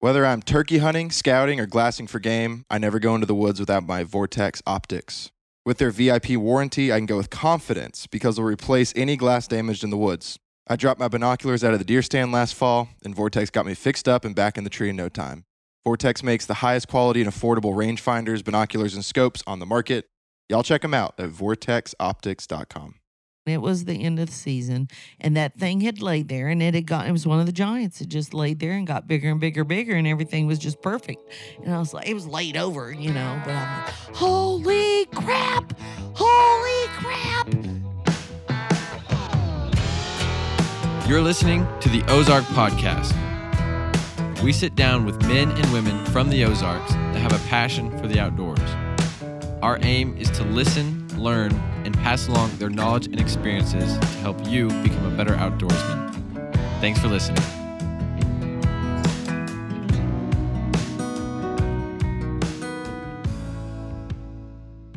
Whether I'm turkey hunting, scouting, or glassing for game, I never go into the woods without my Vortex optics. With their VIP warranty, I can go with confidence because they'll replace any glass damaged in the woods. I dropped my binoculars out of the deer stand last fall, and Vortex got me fixed up and back in the tree in no time. Vortex makes the highest quality and affordable rangefinders, binoculars, and scopes on the market. Y'all check them out at vortexoptics.com. It was the end of the season, and that thing had laid there, and it had got. It was one of the giants. It just laid there and got bigger and bigger, bigger, and everything was just perfect. And I was like, it was laid over, you know. But I'm like, holy crap! Holy crap! You're listening to the Ozark Podcast. We sit down with men and women from the Ozarks that have a passion for the outdoors. Our aim is to listen, learn, and pass along their knowledge and experiences to help you become a better outdoorsman. Thanks for listening.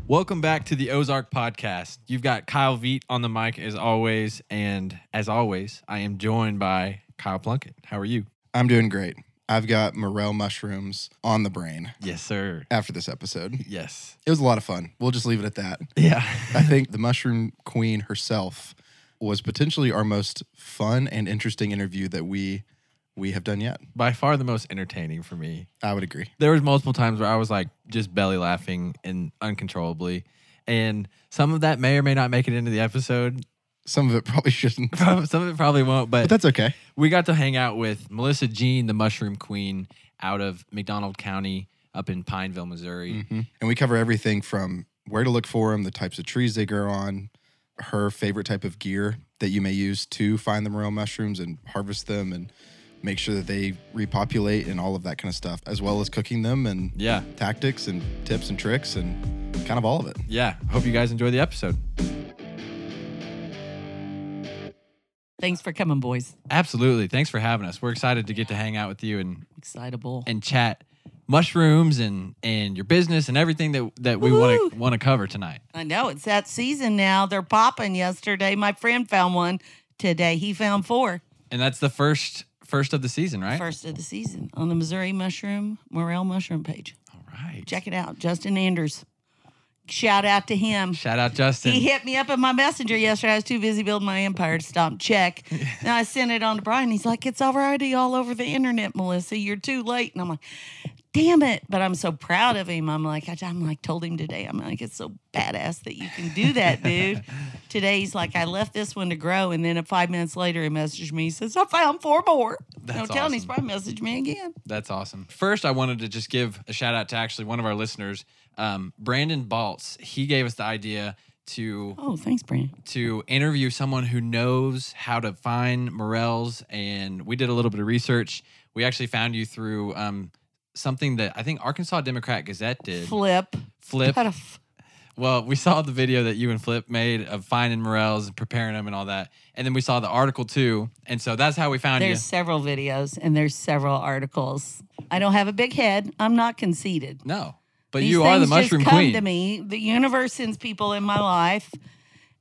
Welcome back to the Ozark Podcast. You've got Kyle Veit on the mic as always, and as always, I am joined by Kyle Plunkett. How are you? I'm doing great. I've got morel mushrooms on the brain Yes, sir. after this episode. Yes. It was a lot of fun. We'll just leave it at that. Yeah. I think the mushroom queen herself was potentially our most fun and interesting interview that we we have done yet. By far the most entertaining for me. I would agree. There was multiple times where I was like just belly laughing and uncontrollably. And some of that may or may not make it into the episode. Some of it probably shouldn't, Some of it probably won't, but but that's okay. we got to hang out with Melissa Jean, the mushroom queen out of McDonald County up in Pineville, Missouri. Mhm. And we cover everything from where to look for them, the types of trees they grow on, her favorite type of gear that you may use to find the morel mushrooms and harvest them and make sure that they repopulate and all of that kind of stuff, as well as cooking them and Yeah. tactics and tips and tricks and kind of all of it. Yeah. Hope you guys enjoy the episode. Thanks for coming, boys. Absolutely. Thanks for having us. We're excited to get to hang out with you and Excitable. and chat mushrooms and and your business and everything that that we want to want to cover tonight. I know it's that season now. They're popping. Yesterday, my friend found one. Today, he found four. And that's the first first of the season, right? First of the season on the Missouri Mushroom Morel Mushroom page. All right. Check it out, Justin Anders. Shout out to him. Shout out Justin. He hit me up in my messenger yesterday. I was too busy building my empire to stop check. and I sent it on to Brian. He's like, It's already all over the internet, Melissa. You're too late. And I'm like, Damn it. But I'm so proud of him. I'm like, I, I'm like, told him today, I'm like, it's so badass that you can do that, dude. today he's like, I left this one to grow. And then five minutes later, he messaged me. He says, I found four more. That's no telling, he's probably messaged me again. That's awesome. First, I wanted to just give a shout out to actually one of our listeners, um, Brandon Baltz. He gave us the idea to Oh, thanks, Brian. to interview someone who knows how to find morels, and we did a little bit of research. We actually found you through um, something that I think Arkansas Democrat Gazette did. Flip. Flip. F- Well, we saw the video that you and Flip made of finding morels and preparing them and all that, and then we saw the article too, and so that's how we found you There's several videos and there's several articles. I don't have a big head. I'm not conceited. No, but These you are the mushroom just come queen. to me. The universe sends people in my life,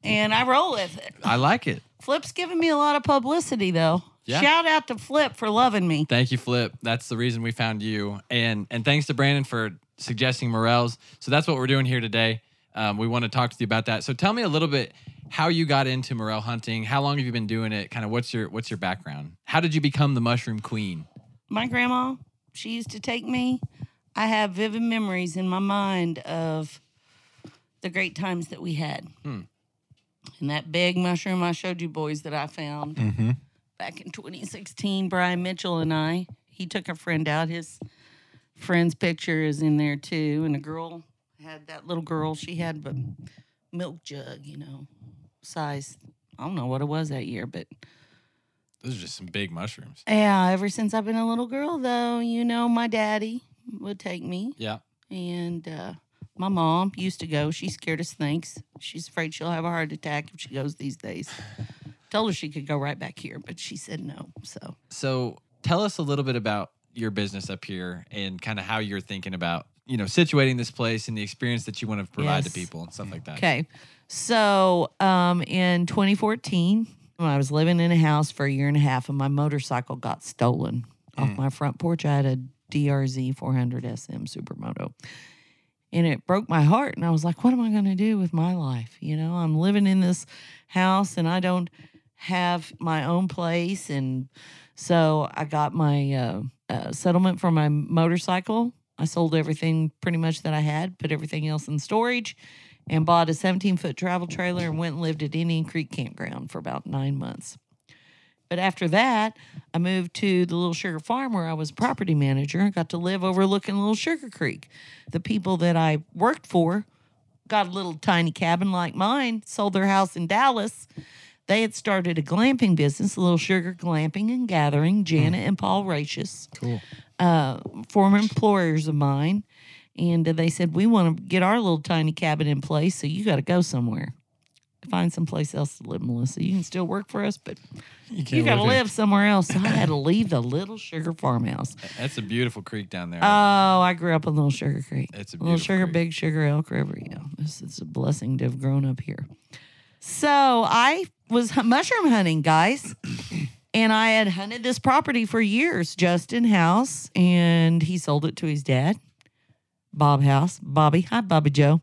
and I roll with it. I like it. Flip's giving me a lot of publicity, though. Yeah. Shout out to Flip for loving me. Thank you, Flip. That's the reason we found you, and and thanks to Brandon for suggesting morels. So that's what we're doing here today. Um, we want to talk to you about that. So tell me a little bit how you got into morel hunting. How long have you been doing it? Kind of what's your what's your background? How did you become the mushroom queen? My grandma, she used to take me. I have vivid memories in my mind of the great times that we had. Hmm. And that big mushroom I showed you boys that I found. Mm-hmm. back in 2016, Brian Mitchell and I, he took a friend out. His friend's picture is in there too. And the girl had that little girl, she had a milk jug, you know, size. I don't know what it was that year, but Those are just some big mushrooms. yeah, ever since I've been a little girl, though, you know, my daddy would take me. Yeah. And uh, my mom used to go. She's scared of snakes. She's afraid she'll have a heart attack if she goes these days. Told her she could go right back here, but she said no. So So tell us a little bit about your business up here and kind of how you're thinking about you know situating this place and the experience that you want to provide to people and stuff like that. Okay. So um, in 2014, when I was living in a house for a year and a half, and my motorcycle got stolen. off my front porch. I had a DRZ 400 SM Supermoto. And it broke my heart. And I was like, what am I going to do with my life? You know, I'm living in this house and I don't have my own place. And so I got my uh, uh, settlement for my motorcycle. I sold everything pretty much that I had, put everything else in storage, and bought a 17 foot travel trailer and went and lived at Indian Creek Campground for about nine months. But after that, I moved to the Little Sugar Farm where I was property manager. I got to live overlooking Little Sugar Creek. The people that I worked for got a little tiny cabin like mine, sold their house in Dallas. They had started a glamping business, a Little Sugar Glamping and Gathering, Janet and Paul Rachis, Cool. uh, former employers of mine. And uh, they said, We want to get our little tiny cabin in place, so you got to go somewhere. Find someplace else to live, Melissa. You can still work for us, but you got to live somewhere else. So I had to leave the Little Sugar Farmhouse. That's a beautiful creek down there. Oh, I grew up in Little Sugar Creek. it's a Little Sugar, creek. Big Sugar, Elk River. Yeah, it's, it's a blessing to have grown up here. So I was mushroom hunting, guys. And I had hunted this property for years, Justin House, and he sold it to his dad, Bob House. Bobby, hi, Bobby Joe.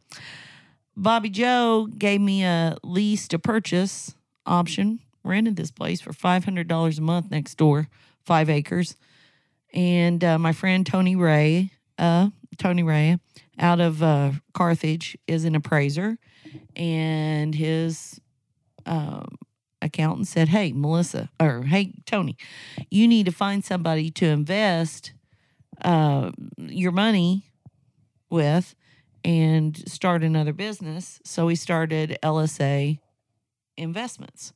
Bobby Joe gave me a lease to purchase option. Rented this place for five hundred dollars a month next door, five acres. And uh, my friend Tony Ray, uh, Tony Ray, out of uh, Carthage, is an appraiser, and his um, accountant said, "Hey, Melissa, or hey, Tony, you need to find somebody to invest uh, your money with and start another business." So we started LSA Investments.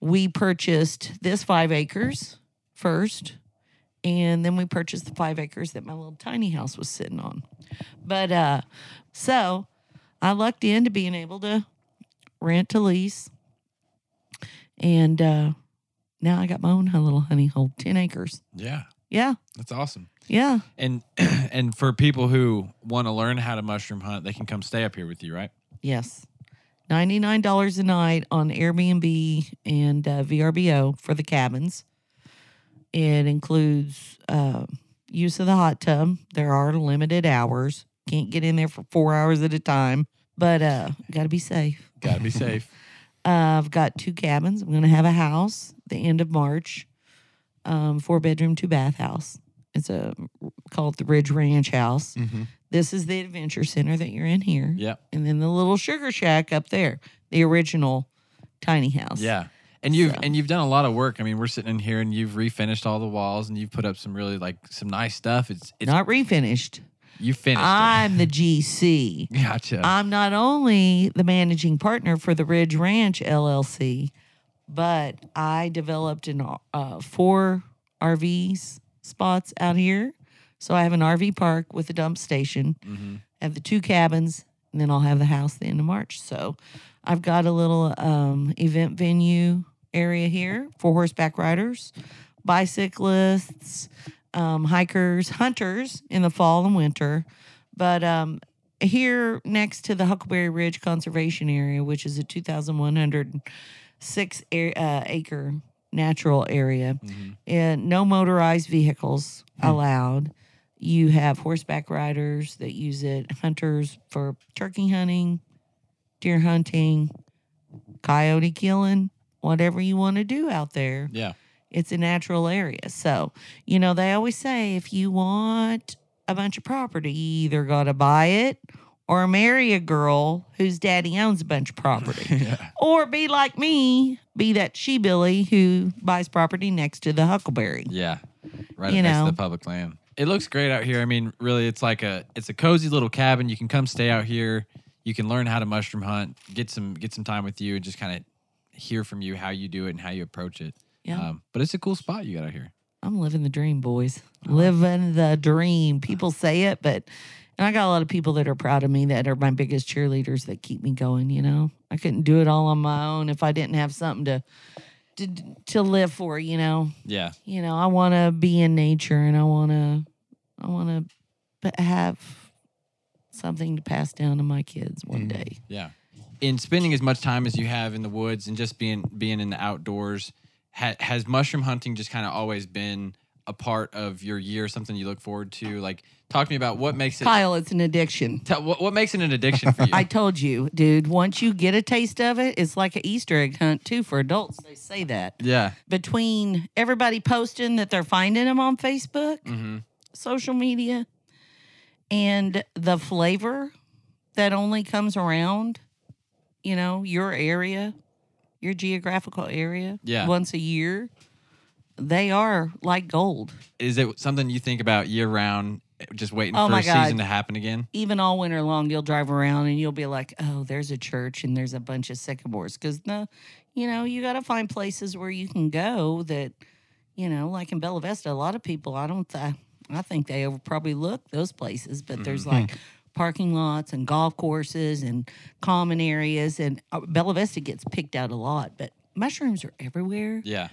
We purchased this five acres first, and then we purchased the five acres that my little tiny house was sitting on. But uh, so I lucked into being able to rent to lease and uh, now I got my own little honey hole, 10 acres. Yeah, Yeah. that's awesome. Yeah. And and for people who want to learn how to mushroom hunt, they can come stay up here with you, right? Yes. $99 a night on Airbnb and uh, VRBO for the cabins. It includes uh, use of the hot tub. There are limited hours. Can't get in there for four hours at a time, but uh, got to be safe. Got to be safe. Uh, I've got two cabins. I'm going to have a house the end of March, um, four bedroom, two bath house. It's a called the Ridge Ranch House. Mhm. This is the adventure center that you're in here, Yep. and then the little sugar shack up there, the original tiny house. Yeah. And you've So- and you've done a lot of work. I mean, we're sitting in here and you've refinished all the walls and you've put up some really like some nice stuff. It's it's not refinished. you finished I'm the GC. Gotcha. I'm not only the managing partner for the Ridge Ranch LLC, but I developed an uh, four RVs spots out here. So I have an RV park with a dump station. hmm I have the two cabins, and then I'll have the house the end of March. So I've got a little um, event venue area here for horseback riders, bicyclists, um, hikers, hunters in the fall and winter. But um, here next to the Huckleberry Ridge Conservation Area, which is a 2,106 a- uh, acre natural area, hmm and no motorized vehicles allowed. You have horseback riders that use it, hunters for turkey hunting, deer hunting, coyote killing, whatever you want to do out there. Yeah. It's a natural area. So, you know, they always say if you want a bunch of property, you either got to buy it or marry a girl whose daddy owns a bunch of property. yeah. or be like me, be that she Billy who buys property next to the Huckleberry. Yeah. Right You next to know. the public land. It looks great out here. I mean, really it's like a it's a cozy little cabin. You can come stay out here. You can learn how to mushroom hunt, get some get some time with you and just kind of hear from you how you do it and how you approach it. Yeah. Um, but it's a cool spot you got out here. I'm living the dream, boys. Living the dream. People say it, but and I got a lot of people that are proud of me that are my biggest cheerleaders that keep me going, you know. I couldn't do it all on my own if I didn't have something to to to live for, you know. Yeah. You know, I want to be in nature and I want to I want to have something to pass down to my kids one Mhm. day. Yeah. In spending as much time as you have in the woods and just being being in the outdoors, ha- has mushroom hunting just kind of always been a part of your year, something you look forward to? Like, talk to me about what makes it. Kyle, it's an addiction. Tell, what, what makes it an addiction for you? I told you, dude, once you get a taste of it, it's like an Easter egg hunt too for adults. They say that. yeah. Between everybody posting that they're finding them on Facebook, hmm social media, and the flavor that only comes around, you know, your area, your geographical area, Yeah. once a year, they are like gold. Is it something you think about year round, just waiting Oh for a God. season to happen again? even all winter long, you'll drive around and you'll be like, oh, there's a church and there's a bunch of sycamores. Because, no, you know, you got to find places where you can go that, you know, like in Bella Vista, a lot of people, I don't, th- I think they probably look those places, but there's like parking lots and golf courses and common areas. And uh, Bella Vista gets picked out a lot, but mushrooms are everywhere Yeah.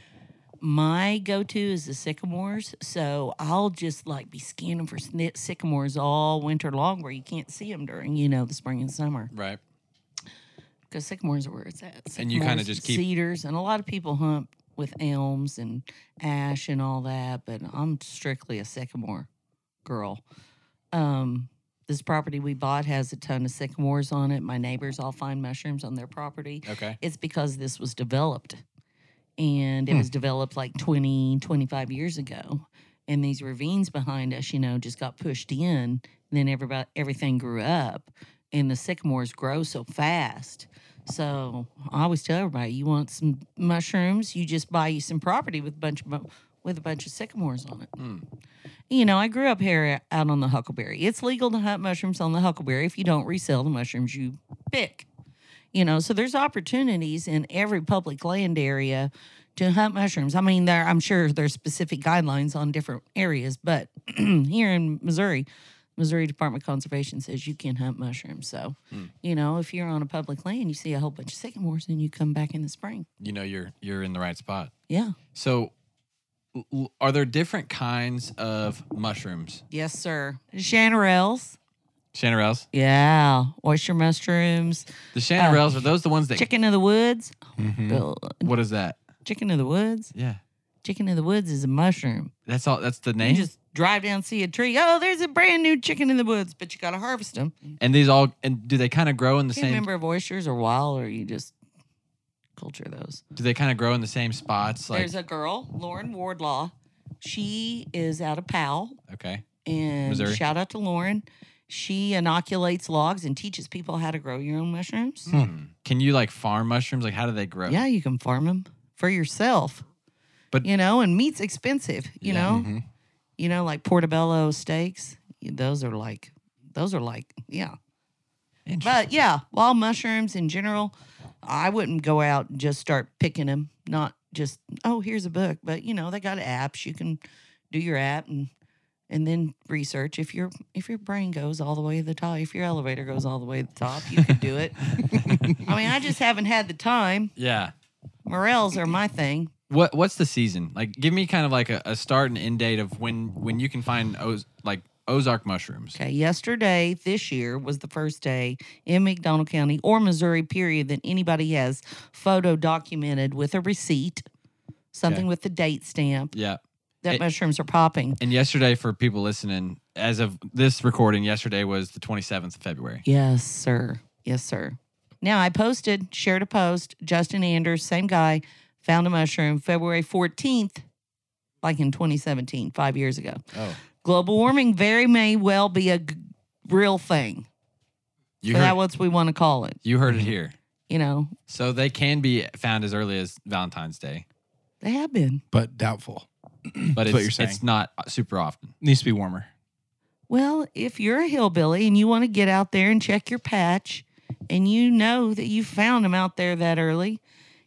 My go-to is the sycamores so i'll just like be scanning for sycamores all winter long where you can't see them during you know the spring and summer. Right. because sycamores are where it's at. And you kinda just keep- cedars and a lot of people hunt with elms and ash and all that but i'm strictly a sycamore girl. Um this property we bought has a ton of sycamores on it. My neighbors all find mushrooms on their property. Okay. it's because this was developed and it Hmm. was developed like 20 25 years ago. And these ravines behind us you know just got pushed in then everybody everything grew up and the sycamores grow so fast. So i always tell everybody you want some mushrooms you just buy you some property with a bunch of with a bunch of sycamores on it. Hmm. you know i grew up here out on the huckleberry. It's legal to hunt mushrooms on the huckleberry. If you don't resell the mushrooms you pick you know so there's opportunities in every public land area to hunt mushrooms. I mean there i'm sure there's specific guidelines on different areas but here in missouri missouri department of conservation says you can hunt mushrooms. So hmm. you know if you're on a public land you see a whole bunch of sycamores and you come back in the spring. You know you're you're in the right spot. yeah. So, are there different kinds of mushrooms? yes sir. Chanterelles Chanterelles. yeah oyster mushrooms The chanterelles are those the ones that? chicken of the woods Mhm. What is that? chicken of the woods Yeah, chicken of the woods is a mushroom that's all. That's the name. You just drive down, see a tree. Oh, there's a brand new chicken in the woods, but you got to harvest them. and these all and do they kind of grow in the Can't same? remember if oysters are wild or you just culture those. Do they kind of grow in the same spots? Like there's a girl, Lauren Wardlaw. She is out of Powell, okay, and Missouri. shout out to Lauren. She inoculates logs and teaches people how to grow your own mushrooms. Hmm. can you like farm mushrooms? Like how do they grow? Yeah, you can farm them for yourself. But- you know, and meat's expensive. You Yeah. know, Mhm. you know, like portobello steaks. Those are like, those are like, yeah. But yeah, wild mushrooms in general, I wouldn't go out and just start picking them. Not just oh, here's a book, but you know they got apps. You can do your app and and then research. If your if your brain goes all the way to the top, if your elevator goes all the way to the top, you could do it. I mean, I just haven't had the time. yeah. Morels are my thing. What what's the season? Like give me kind of like a, a start and end date of when when you can find Oz, like Ozark mushrooms. Okay, yesterday, this year was the first day in McDonald County or Missouri, period, that anybody has photo documented with a receipt, something Okay. with the date stamp Yeah. That It- mushrooms are popping. And yesterday, for people listening, as of this recording, yesterday was the 27th of February. Yes, sir. Yes, sir. Now I posted, shared a post. Justin Anders, same guy, found a mushroom February 14th, like in 2017, five years ago. Oh, Global warming very may well be a g- real thing. you But that's heard, what we want to call it. you heard it here. You know, So they can be found as early as Valentine's Day, they have been. but doubtful. But it's, what you're saying. it's not super often. Needs to be warmer. Well, if you're a hillbilly and you want to get out there and check your patch and you know that you found them out there that early,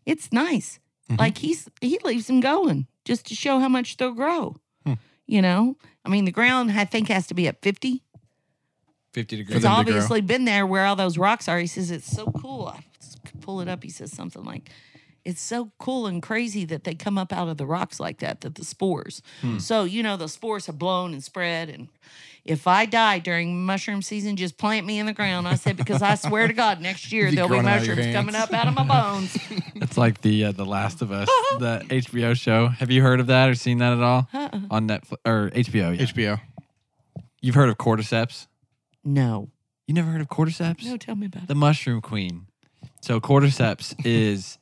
it's nice. Mhm. Like he's he leaves them going just to show how much they'll grow. Hmm. You know? I mean, the ground I think has to be at 50. 50 degrees. It's them to grow. obviously been there where all those rocks are. He says it's so cool. I could pull it up. He says something like it's so cool and crazy that they come up out of the rocks like that, that the spores. So, you know, the spores have blown and spread. And if I die during mushroom season, just plant me in the ground. I said, because I swear to God, next year Be there'll be growing out of your mushrooms coming up out of my bones. It's like the uh, the Last of Us, the HBO show. Have you heard of that or seen that at all Uh-uh. on Netflix or HBO? Yeah. HBO. You've heard of cordyceps? No. You never heard of cordyceps? No, tell me about it. The mushroom queen. So cordyceps is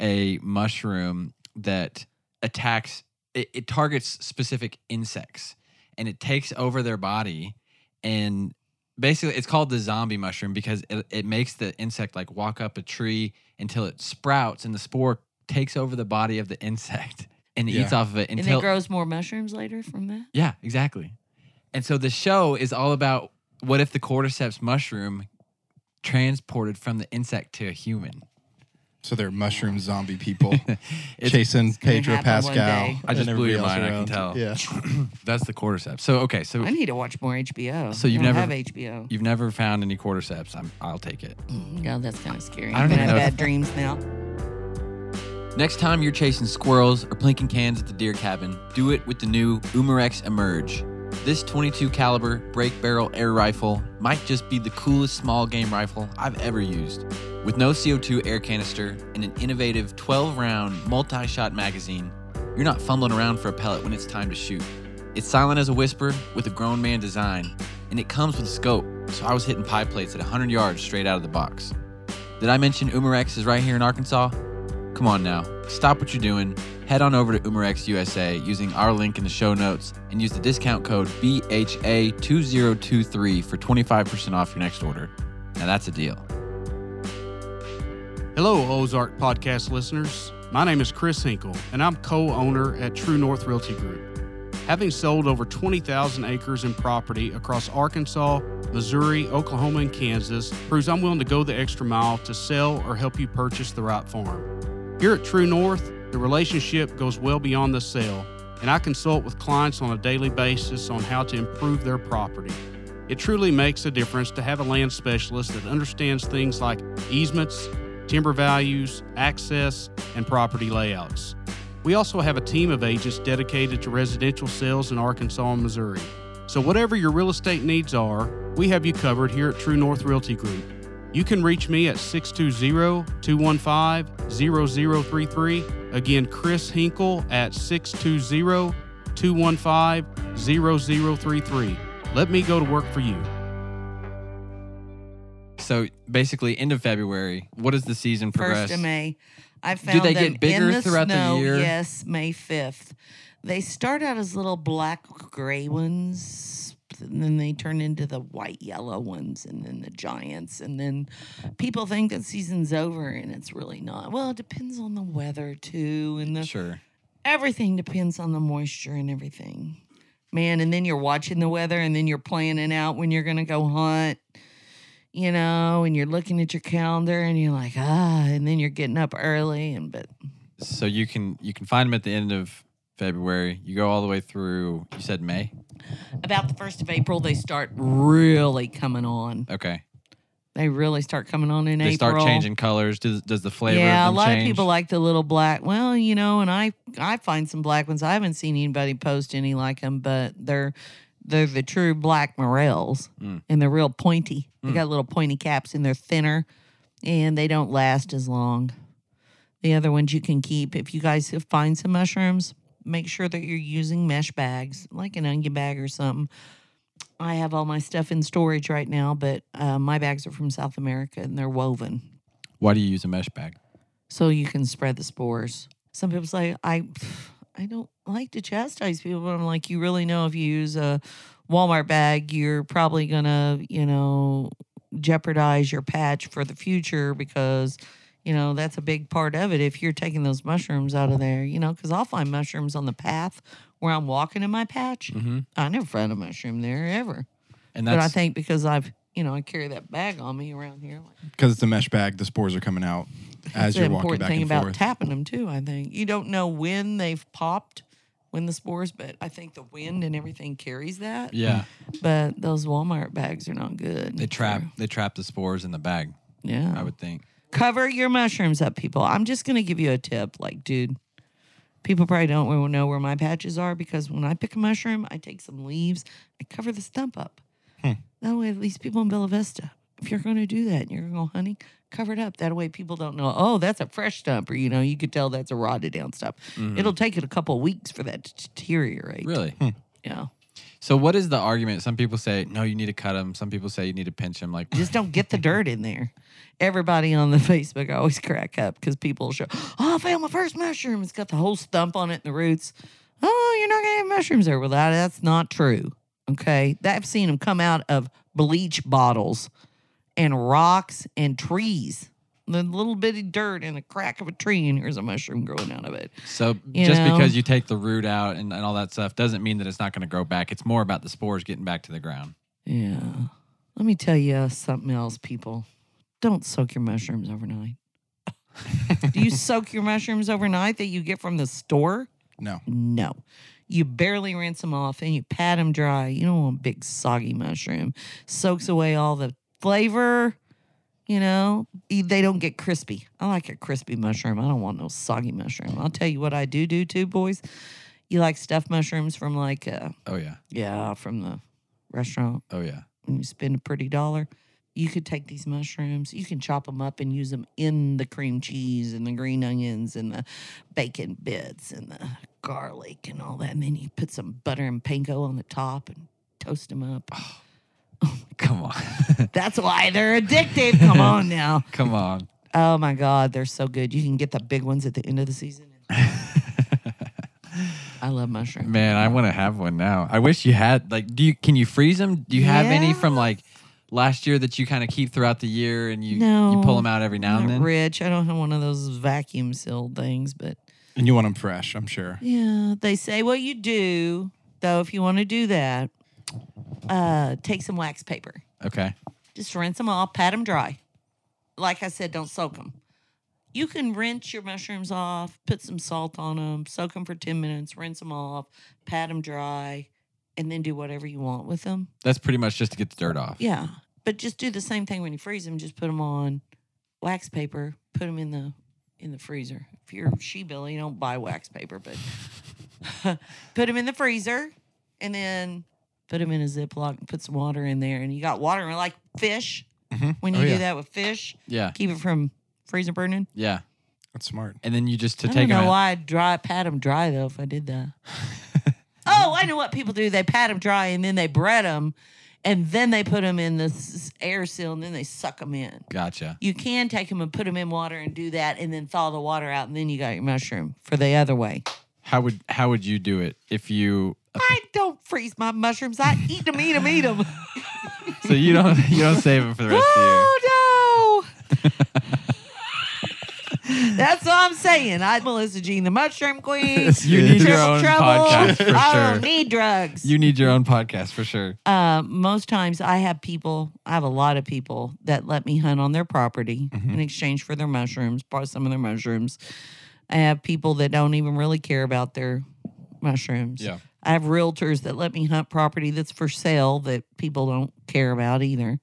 a mushroom that attacks it, it targets specific insects and it takes over their body and basically it's called the zombie mushroom because it, it makes the insect like walk up a tree until it sprouts and the spore takes over the body of the insect and Yeah. eats off of it And until it grows more mushrooms later from that? yeah, exactly. And so the show is all about what if the cordyceps mushroom transported from the insect to a human. So they're mushroom zombie people chasing gonna Pedro happen one Pascal. day. I just and blew your everybody mind, else I can around. tell. Yeah. That's the cordyceps. So okay, so I need to watch more HBO. So you've I don't never- have HBO. you've never found any cordyceps. I'm, I'll take it. Yeah, that's kind of scary. I I'm don't gonna even have know bad dreams now. Next time you're chasing squirrels or plinking cans at the deer cabin, do it with the new Umarex Emerge. This 22 caliber break barrel air rifle might just be the coolest small game rifle I've ever used. With no CO2 air canister and an innovative 12 round multi shot magazine, you're not fumbling around for a pellet when it's time to shoot. It's silent as a whisper with a grown man design, and it comes with a scope, so I was hitting pie plates at 100 yards straight out of the box. Did I mention Umarex is right here in Arkansas? Come on now, stop what you're doing. Head on over to Umarex USA using our link in the show notes and use the discount code BHA2023 for 25% off your next order. Now that's a deal. Hello, Ozark podcast listeners. My name is Chris Hinkle, and I'm co owner at True North Realty Group. Having sold over 20,000 acres in property across Arkansas, Missouri, Oklahoma, and Kansas, proves I'm willing to go the extra mile to sell or help you purchase the right farm. Here at True North, the relationship goes well beyond the sale, and I consult with clients on a daily basis on how to improve their property. It truly makes a difference to have a land specialist that understands things like easements, timber values, access, and property layouts. We also have a team of agents dedicated to residential sales in Arkansas and Missouri. So, whatever your real estate needs are, we have you covered here at True North Realty Group. You can reach me at 620 215 0033. Again, Chris Hinkle at 620 215 0033. Let me go to work for you. So basically, end of February, what does the season progress? First of May. I found they them get bigger in the throughout the snow, year? Yes, May fifth. They start out as little black gray ones, and then they turn into the white yellow ones, and then the giants, and then people think that season's over, and it's really not. Well, it depends on the weather too, and the Sure. everything depends on the moisture and everything. Man, and then you're watching the weather and then you're planning out when you're going to go hunt, you know, and you're looking at your calendar and you're like, ah, and then you're getting up early and but So you can you can find them at the end of February. You go all the way through. You said May. about the 1st of April they start really coming on. Okay. They really start coming on in They April. They start changing colors. Does does the flavor? yeah, a lot change? of people like the little black. Well, you know, and I I find some black ones. I haven't seen anybody post any like them, but they're they're the true black morels, Mm. and they're real pointy. They Mm. got little pointy caps, and they're thinner, and they don't last as long. The other ones you can keep. If you guys find some mushrooms, make sure that you're using mesh bags, like an onion bag or something. I have all my stuff in storage right now, but uh, my bags are from South America and they're woven Why do you use a mesh bag? so you can spread the spores. Some people say I I don't like to chastise people, but I'm like, you really know if you use a Walmart bag, you're probably gonna, you know, jeopardize your patch for the future because you know that's a big part of it. If you're taking those mushrooms out of there, you know, because I'll find mushrooms on the path where I'm walking in my patch. Mm-hmm. I never found a mushroom there ever, And but I think because I've you know I carry that bag on me around here. Because it's a mesh bag, the spores are coming out as That's you're the walking important back thing and about forth. tapping them too. I think you don't know when they've popped, when the spores, but I think the wind and everything carries that. yeah. But those Walmart bags are not good. They trap for- they trap the spores in the bag. Yeah, I would think. Cover your mushrooms up, people. I'm just gonna give you a tip. Like, dude, people probably don't know where my patches are because when I pick a mushroom, I take some leaves, I cover the stump up. Hmm. That way, at least people in Bella Vista, if you're gonna do that and you're gonna go hunting, cover it up. That way, people don't know. Oh, that's a fresh stump, or you know, you could tell that's a rotted down stump. Mm-hmm. It'll take it a couple of weeks for that to deteriorate. Really? Hmm. Yeah. So what is the argument? Some people say no, you need to cut them. Some people say you need to pinch them. Like just don't get the dirt in there. Everybody on the Facebook I always crack up because people show, oh, I found my first mushroom. It's got the whole stump on it and the roots. Oh, you're not gonna have mushrooms there. Well, that, that's not true. Okay, I've seen them come out of bleach bottles and rocks and trees. The little bitty dirt in a crack of a tree, and here's a mushroom growing out of it. so, You just know? because you take the root out and, and all that stuff doesn't mean that it's not going to grow back. It's more about the spores getting back to the ground. Yeah. Let me tell you something else, people. Don't soak your mushrooms overnight. Do you soak your mushrooms overnight that you get from the store? No. No. You barely rinse them off and you pat them dry. You don't want a big soggy mushroom. Soaks away all the flavor. You know, they don't get crispy. I like a crispy mushroom. I don't want no soggy mushroom. I'll tell you what I do do too, boys. You like stuffed mushrooms from like, uh, Oh yeah. yeah, from the restaurant Oh yeah. and you spend a pretty dollar, you could take these mushrooms, you can chop them up and use them in the cream cheese and the green onions and the bacon bits and the garlic and all that. And then you put some butter and panko on the top and toast them up. Oh Come on. That's why they're addictive. Come on now. Come on. Oh my God, they're so good. You can get the big ones at the end of the season. I love mushrooms. Man, I want to have one now. I wish you had like do you can you freeze them? Do you have any from like last year that you kind of keep throughout the year and you you pull them out every now and Not then? rich. I don't have one of those vacuum sealed things, but And you want them fresh, I'm sure. Yeah, they say what you do though. If you want to do that, uh, take some wax paper. Okay. Just rinse them off, pat them dry. Like I said, don't soak them. You can rinse your mushrooms off, put some salt on them, soak them for ten minutes, rinse them off, pat them dry, and then do whatever you want with them. That's pretty much just to get the dirt off. Yeah, but just do the same thing when you freeze them. Just put them on wax paper, put them in the in the freezer. If you're she Billy, you don't buy wax paper, but put them in the freezer, and then put them in a Ziploc and put some water in there. And you got water and like fish. Mhm. When you Oh, do yeah. that with fish, Yeah. keep it from freezer burning. Yeah. That's smart. And then you just to I take don't know them why I'd dry pat them dry though if I did that. oh, I know what people do. They pat them dry and then they bread them, and then they put them in this air seal and then they suck them in. Gotcha. You can take them and put them in water and do that, and then thaw the water out, and then you got your mushroom for the other way. How would how would you do it if you uh, I don't freeze my mushrooms. I eat them, eat them, eat them. so you don't you don't save them for the rest of the year? Oh no! That's what I'm saying. I'm Melissa Jean, the Mushroom Queen. You need your own trouble. podcast for I don't need drugs. You need your own podcast for sure. uh, most times I have people, I have a lot of people that let me hunt on their property Mm-hmm. in exchange for their mushrooms, borrow some of their mushrooms. I have people that don't even really care about their mushrooms. Yeah. I have realtors that let me hunt property that's for sale that people don't care about either.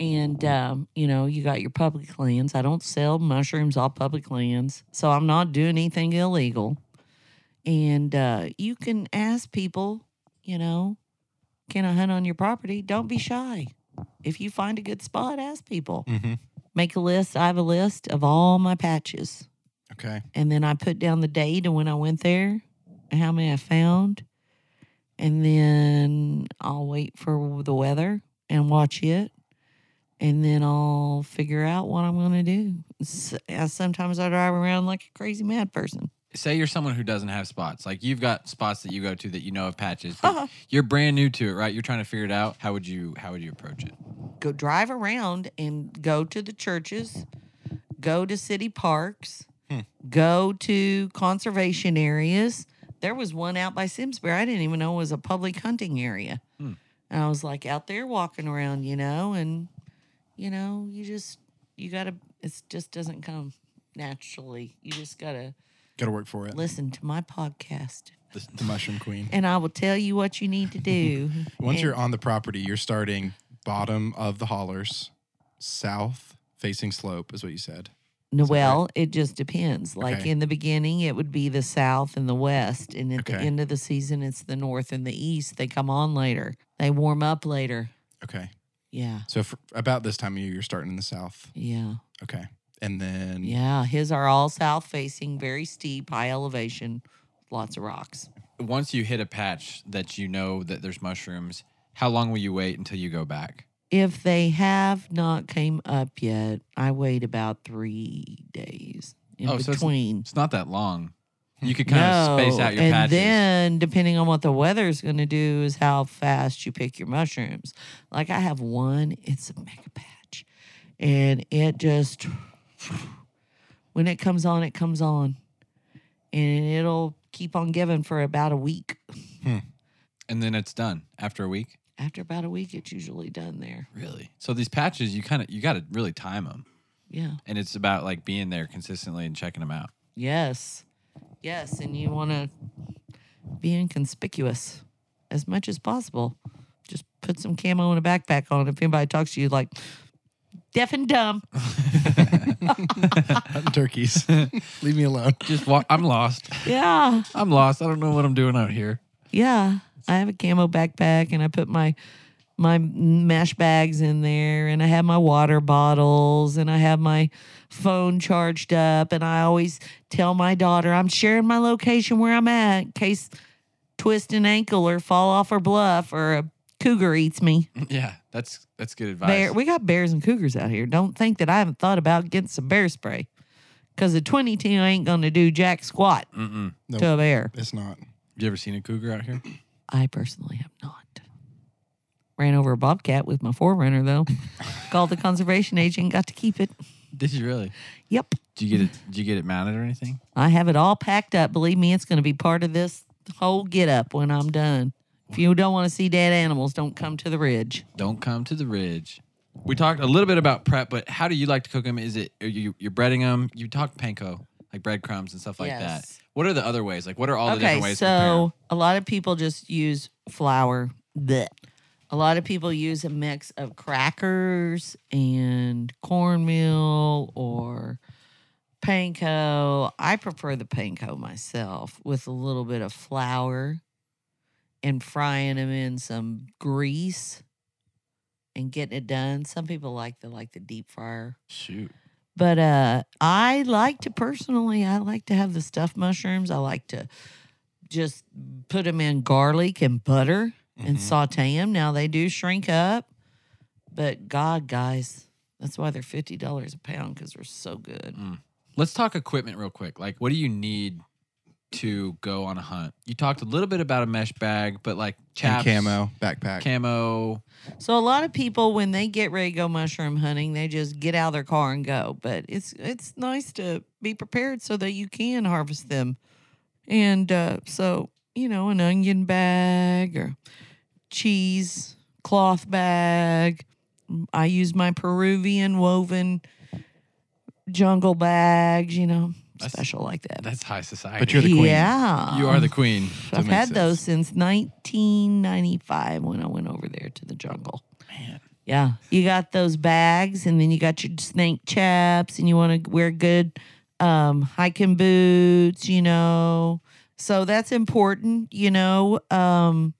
And, um, you know, you got your public lands. I don't sell mushrooms off public lands. So I'm not doing anything illegal. And uh, you can ask people, you know, can I hunt on your property? Don't be shy. If you find a good spot, ask people. Mm-hmm. Make a list. I have a list of all my patches. Okay. And then I put down the date of when I went there how many I found. And then I'll wait for the weather and watch it. And then I'll figure out what I'm going to do. Sometimes I drive around like a crazy mad person. Say you're someone who doesn't have spots. Like you've got spots that you go to that you know have patches. but. You're brand new to it, right? You're trying to figure it out. How would you how would you approach it? Go drive around and go to the churches, go to city parks, Hmm. go to conservation areas. There was one out by Simsbury. I didn't even know it was a public hunting area. Hmm. And I was like out there walking around, you know, and you know, you just you gotta it just doesn't come naturally. You just gotta Got to work for it. listen to my podcast. The Mushroom Queen. And I will tell you what you need to do. Once And- you're on the property, you're starting bottom of the hollers, south Facing slope is what you said. No, that right? well, it just depends. Like Okay. in the beginning, it would be the south and the west, and at the end of the season, it's the north and the east. They come on later. They warm up later. Okay. Yeah, So for, about this time of year, you're starting in the south. yeah, Okay. And then yeah. His are all south facing, very steep, high elevation, lots of rocks. Once you hit a patch that you know that there's mushrooms, how long will you wait until you go back? If they have not came up yet, I wait about three days in Oh, so it's- between. It's not that long. You could kind of space out your patches. and patches. then depending on what the weather's going to do is how fast you pick your mushrooms. Like I have one, it's a mega patch, and it just when it comes on, it comes on, and it'll keep on giving for about a week. Hmm. and then it's done after a week. After about a week, it's usually done there. Really? So these patches, you kind of you got to really time them, Yeah. and it's about like being there consistently and checking them out. Yes. Yes, and you want to be inconspicuous as much as possible. Just put some camo in a backpack on. If anybody talks to you like deaf and dumb, hunting turkeys. Leave me alone. Just walk. I'm lost. yeah, I'm lost. I don't know what I'm doing out here. yeah. I have a camo backpack, and I put my my mesh bags in there, and I have my water bottles, and I have my phone charged up, and I always tell my daughter I'm sharing my location where I'm at in case twist an ankle or fall off her bluff or a cougar eats me. Yeah, that's that's good advice. Bear, we got bears and cougars out here. Don't think that I haven't thought about getting some bear spray. Because a 22 ain't going to do jack squat Mm-mm. Nope. to a bear. It's not. You ever seen a cougar out here? I personally have not. Ran over a bobcat with my 4Runner, though. Called the conservation agent, got to keep it. Did you really? Yep. Did you get it? Did you get it mounted or anything? I have it all packed up. Believe me, it's going to be part of this whole get up when I'm done. If you don't want to see dead animals, don't come to the ridge. Don't come to the ridge. We talked a little bit about prep, but how do you like to cook them? Is it are you you're breading them? You talked panko, like breadcrumbs and stuff like that. What are the other ways? Like, what are all the okay, different ways? to so a lot of people just use flour. Blech. A lot of people use a mix of crackers and cornmeal or panko. I prefer the panko myself with a little bit of flour and frying them in some grease and getting it done. Some people like the like the deep fryer. shoot. But uh I like to personally I like to have the stuffed mushrooms. I like to just put them in garlic and butter and Mhm. saute them. Now they do shrink up, but God, guys, that's why they're fifty dollars a pound because they're so good. Let's talk equipment real quick. Like, what do you need to go on a hunt? You talked a little bit about a mesh bag, but like chaps, And camo backpack. camo. So a lot of people, when they get ready to go mushroom hunting, they just get out of their car and go. But it's it's nice to be prepared so that you can harvest them. And uh, so you know, an onion bag or cheese cloth bag. I use my Peruvian woven jungle bags. You know, That's- special like that. That's high society. But you're the queen. Yeah, you are the queen. I've makes had those since 1995 when I went over there to the jungle. Man, Yeah. You got those bags and then you got your snake chaps and you want to wear good um, hiking boots, you know. So that's important, you know. Um,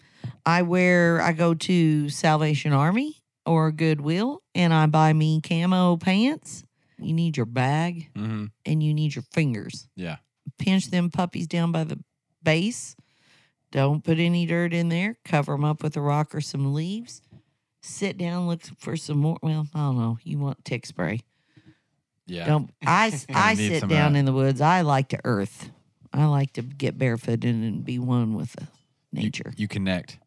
I wear, I go to Salvation Army or Goodwill and I buy me camo pants. You need your bag hmm and you need your fingers. Yeah. Pinch them puppies down by the base. Don't put any dirt in there. Cover them up with a rock or some leaves. Sit down, look for some more. Well, I don't know. You want tick spray. yeah. Don't. I, need sit down in the woods. I like to earth. I like to get barefooted and be one with the You- nature. You, connect.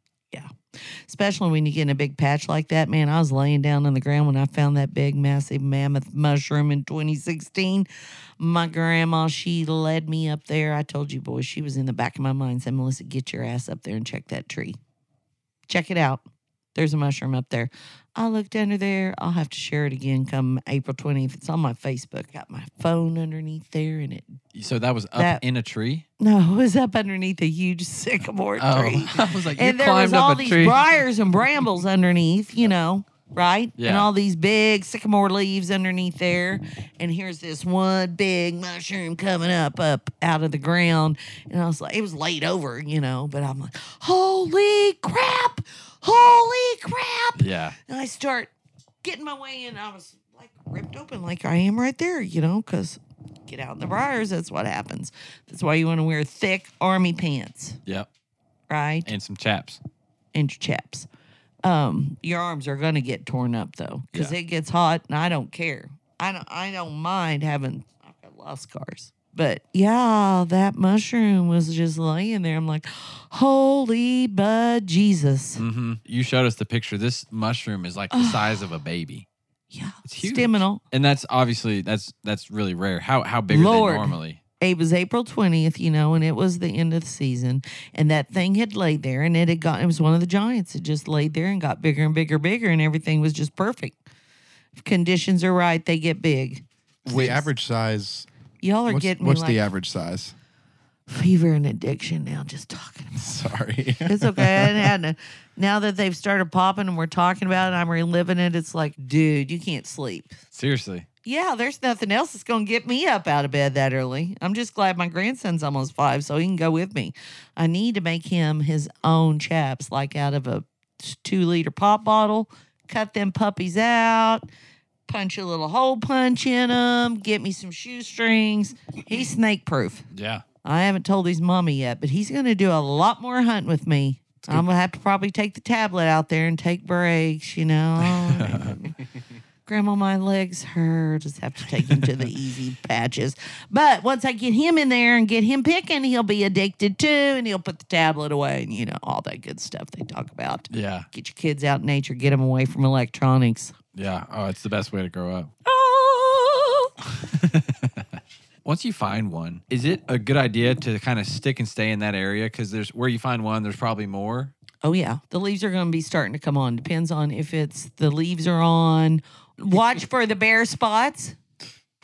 Especially when you get in a big patch like that. Man, I was laying down on the ground when I found that big, massive mammoth mushroom in 2016. My grandma, she led me up there. I told you, boys, she was in the back of my mind. Said, Melissa, get your ass up there and check that tree. Check it out. There's a mushroom up there. I looked under there. I'll have to share it again come April 20th. It's on my Facebook. Got my phone underneath there and it, So that was up That- in a tree. no, it was up underneath a huge sycamore oh, tree I was like, you and there was all these tree. briars and brambles underneath, you know. right? Yeah. And all these big sycamore leaves underneath there. And here's this one big mushroom coming up, up out of the ground. And I was like, it was laid over, you know, but I'm like, holy crap! Holy crap! Yeah. And I start getting my way in. I was like ripped open, like I am right there, you know, because get out in the briars, that's what happens. That's why you want to wear thick army pants, Yep. right? And some chaps. And your chaps. Um, your arms are gonna get torn up though, because Yeah. it gets hot, and I don't care. I don't. I don't mind having. I've got a lot of scars. But yeah, that mushroom was just laying there. I'm like, holy bud Jesus. hmm You showed us the picture. This mushroom is like the size of a baby. Yeah. It's huge. Stiminal. And that's obviously that's that's really rare. How how big are they normally? it was April 20th, you know, and it was the end of the season. And that thing had laid there and it had got, it was one of the giants. It just laid there and got bigger and bigger, bigger, and everything was just perfect. If conditions are right, they get big. Wait, the average size. Y'all are What's, getting what's me the like average size? fever and addiction now, just talking about it. Sorry. It's okay. I hadn't had to- now that they've started popping and we're talking about it, I'm reliving it. It's like, dude, you can't sleep. Seriously. Yeah, there's nothing else that's going to get me up out of bed that early. I'm just glad my grandson's almost five, so he can go with me. I need to make him his own chaps, like out of a two liter pop bottle, cut them puppies out, punch a little hole punch in them, get me some shoestrings. He's snake proof. Yeah. I haven't told his mommy yet, but he's going to do a lot more hunting with me. I'm going to have to probably take the tablet out there and take breaks, you know. Grandma, my legs hurt. Just have to take him to the easy patches. But once I get him in there and get him picking, he'll be addicted too, and he'll put the tablet away, and you know all that good stuff they talk about. Yeah. Get your kids out in nature, get them away from electronics. Yeah. Oh, it's the best way to grow up. Oh, Once you find one, is it a good idea to kind of stick and stay in that area? Because there's where you find one, there's probably more. oh yeah, the leaves are going to be starting to come on. Depends on if it's the leaves are on. Watch for the bare spots.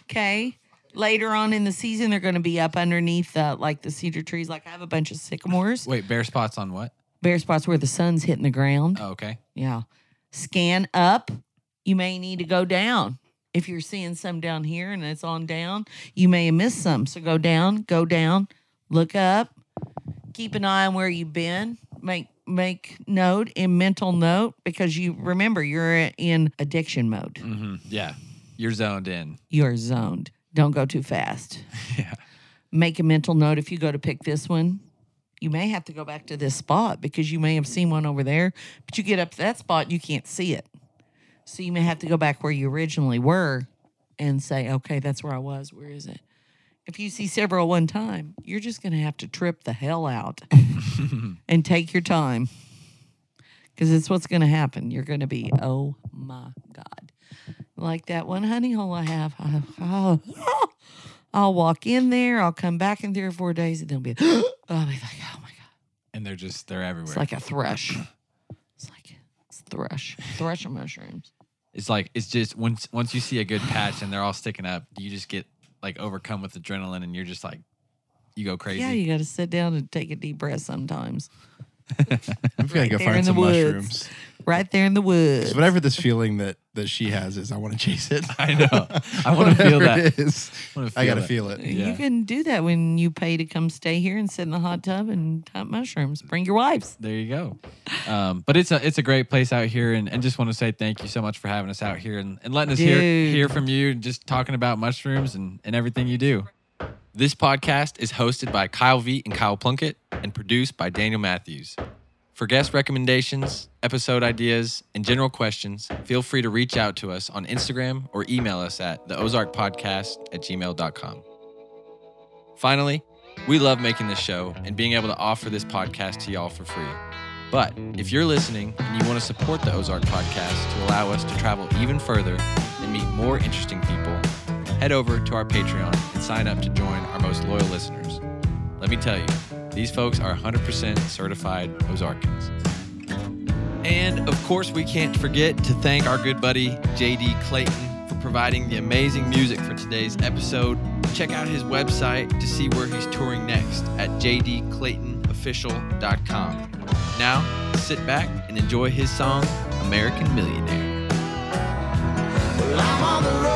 Okay. Later on in the season, they're going to be up underneath uh, like the cedar trees. Like I have a bunch of sycamores. Wait, bare spots on what? bare spots where the sun's hitting the ground. Oh, okay. Yeah. Scan up. You may need to go down. If you're seeing some down here and it's on down, you may have missed some. So go down, go down, look up, keep an eye on where you've been. Make make note in mental note because you remember you're in addiction mode. hmm Yeah. You're zoned in. You're zoned. Don't go too fast. Yeah. Make a mental note if you go to pick this one. You may have to go back to this spot because you may have seen one over there, but you get up to that spot, you can't see it. So you may have to go back where you originally were and say, okay, that's where I was. Where is it? If you see several one time, you're just going to have to trip the hell out and take your time because it's what's going to happen. You're going to be, oh my God. Like that one honey hole I have. I, oh, I'll walk in there, I'll come back in three or four days, and they'll be, I'll be like, oh my God. And they're just they're everywhere. It's like a thrush. It's like it's thrush, thrush of mushrooms. It's like it's just once once you see a good patch and they're all sticking up, you just get like overcome with adrenaline and you're just like you go crazy. Yeah, you got to sit down and take a deep breath sometimes. I'm gonna Right go there find in the some woods. mushrooms. Right there in the woods. whatever this feeling that that she has is, I want to chase it. I know. I wanna feel Whatever that. It is, I wanna I gotta that. feel it. Yeah. You can do that when you pay to come stay here and sit in the hot tub and hunt mushrooms. Bring your wives. There you go. Um, but it's a it's a great place out here, and, and just want to say thank you so much for having us out here and, and letting us hear Dude. hear from you, and just talking about mushrooms and, and everything you do. This podcast is hosted by Kyle Veit and Kyle Plunkett, and produced by Daniel Matthews. For guest recommendations, episode ideas, and general questions, feel free to reach out to us on Instagram or email us at the Ozark Podcast at gmail.com. Finally, we love making this show and being able to offer this podcast to y'all for free. But if you're listening and you want to support the Ozark podcast to allow us to travel even further and meet more interesting people, head over to our Patreon and sign up to join our most loyal listeners. Let me tell you, these folks are 100% certified Ozarkans. And of course, we can't forget to thank our good buddy JD Clayton for providing the amazing music for today's episode. Check out his website to see where he's touring next at jdclaytonofficial.com. Now, sit back and enjoy his song, American Millionaire. Well,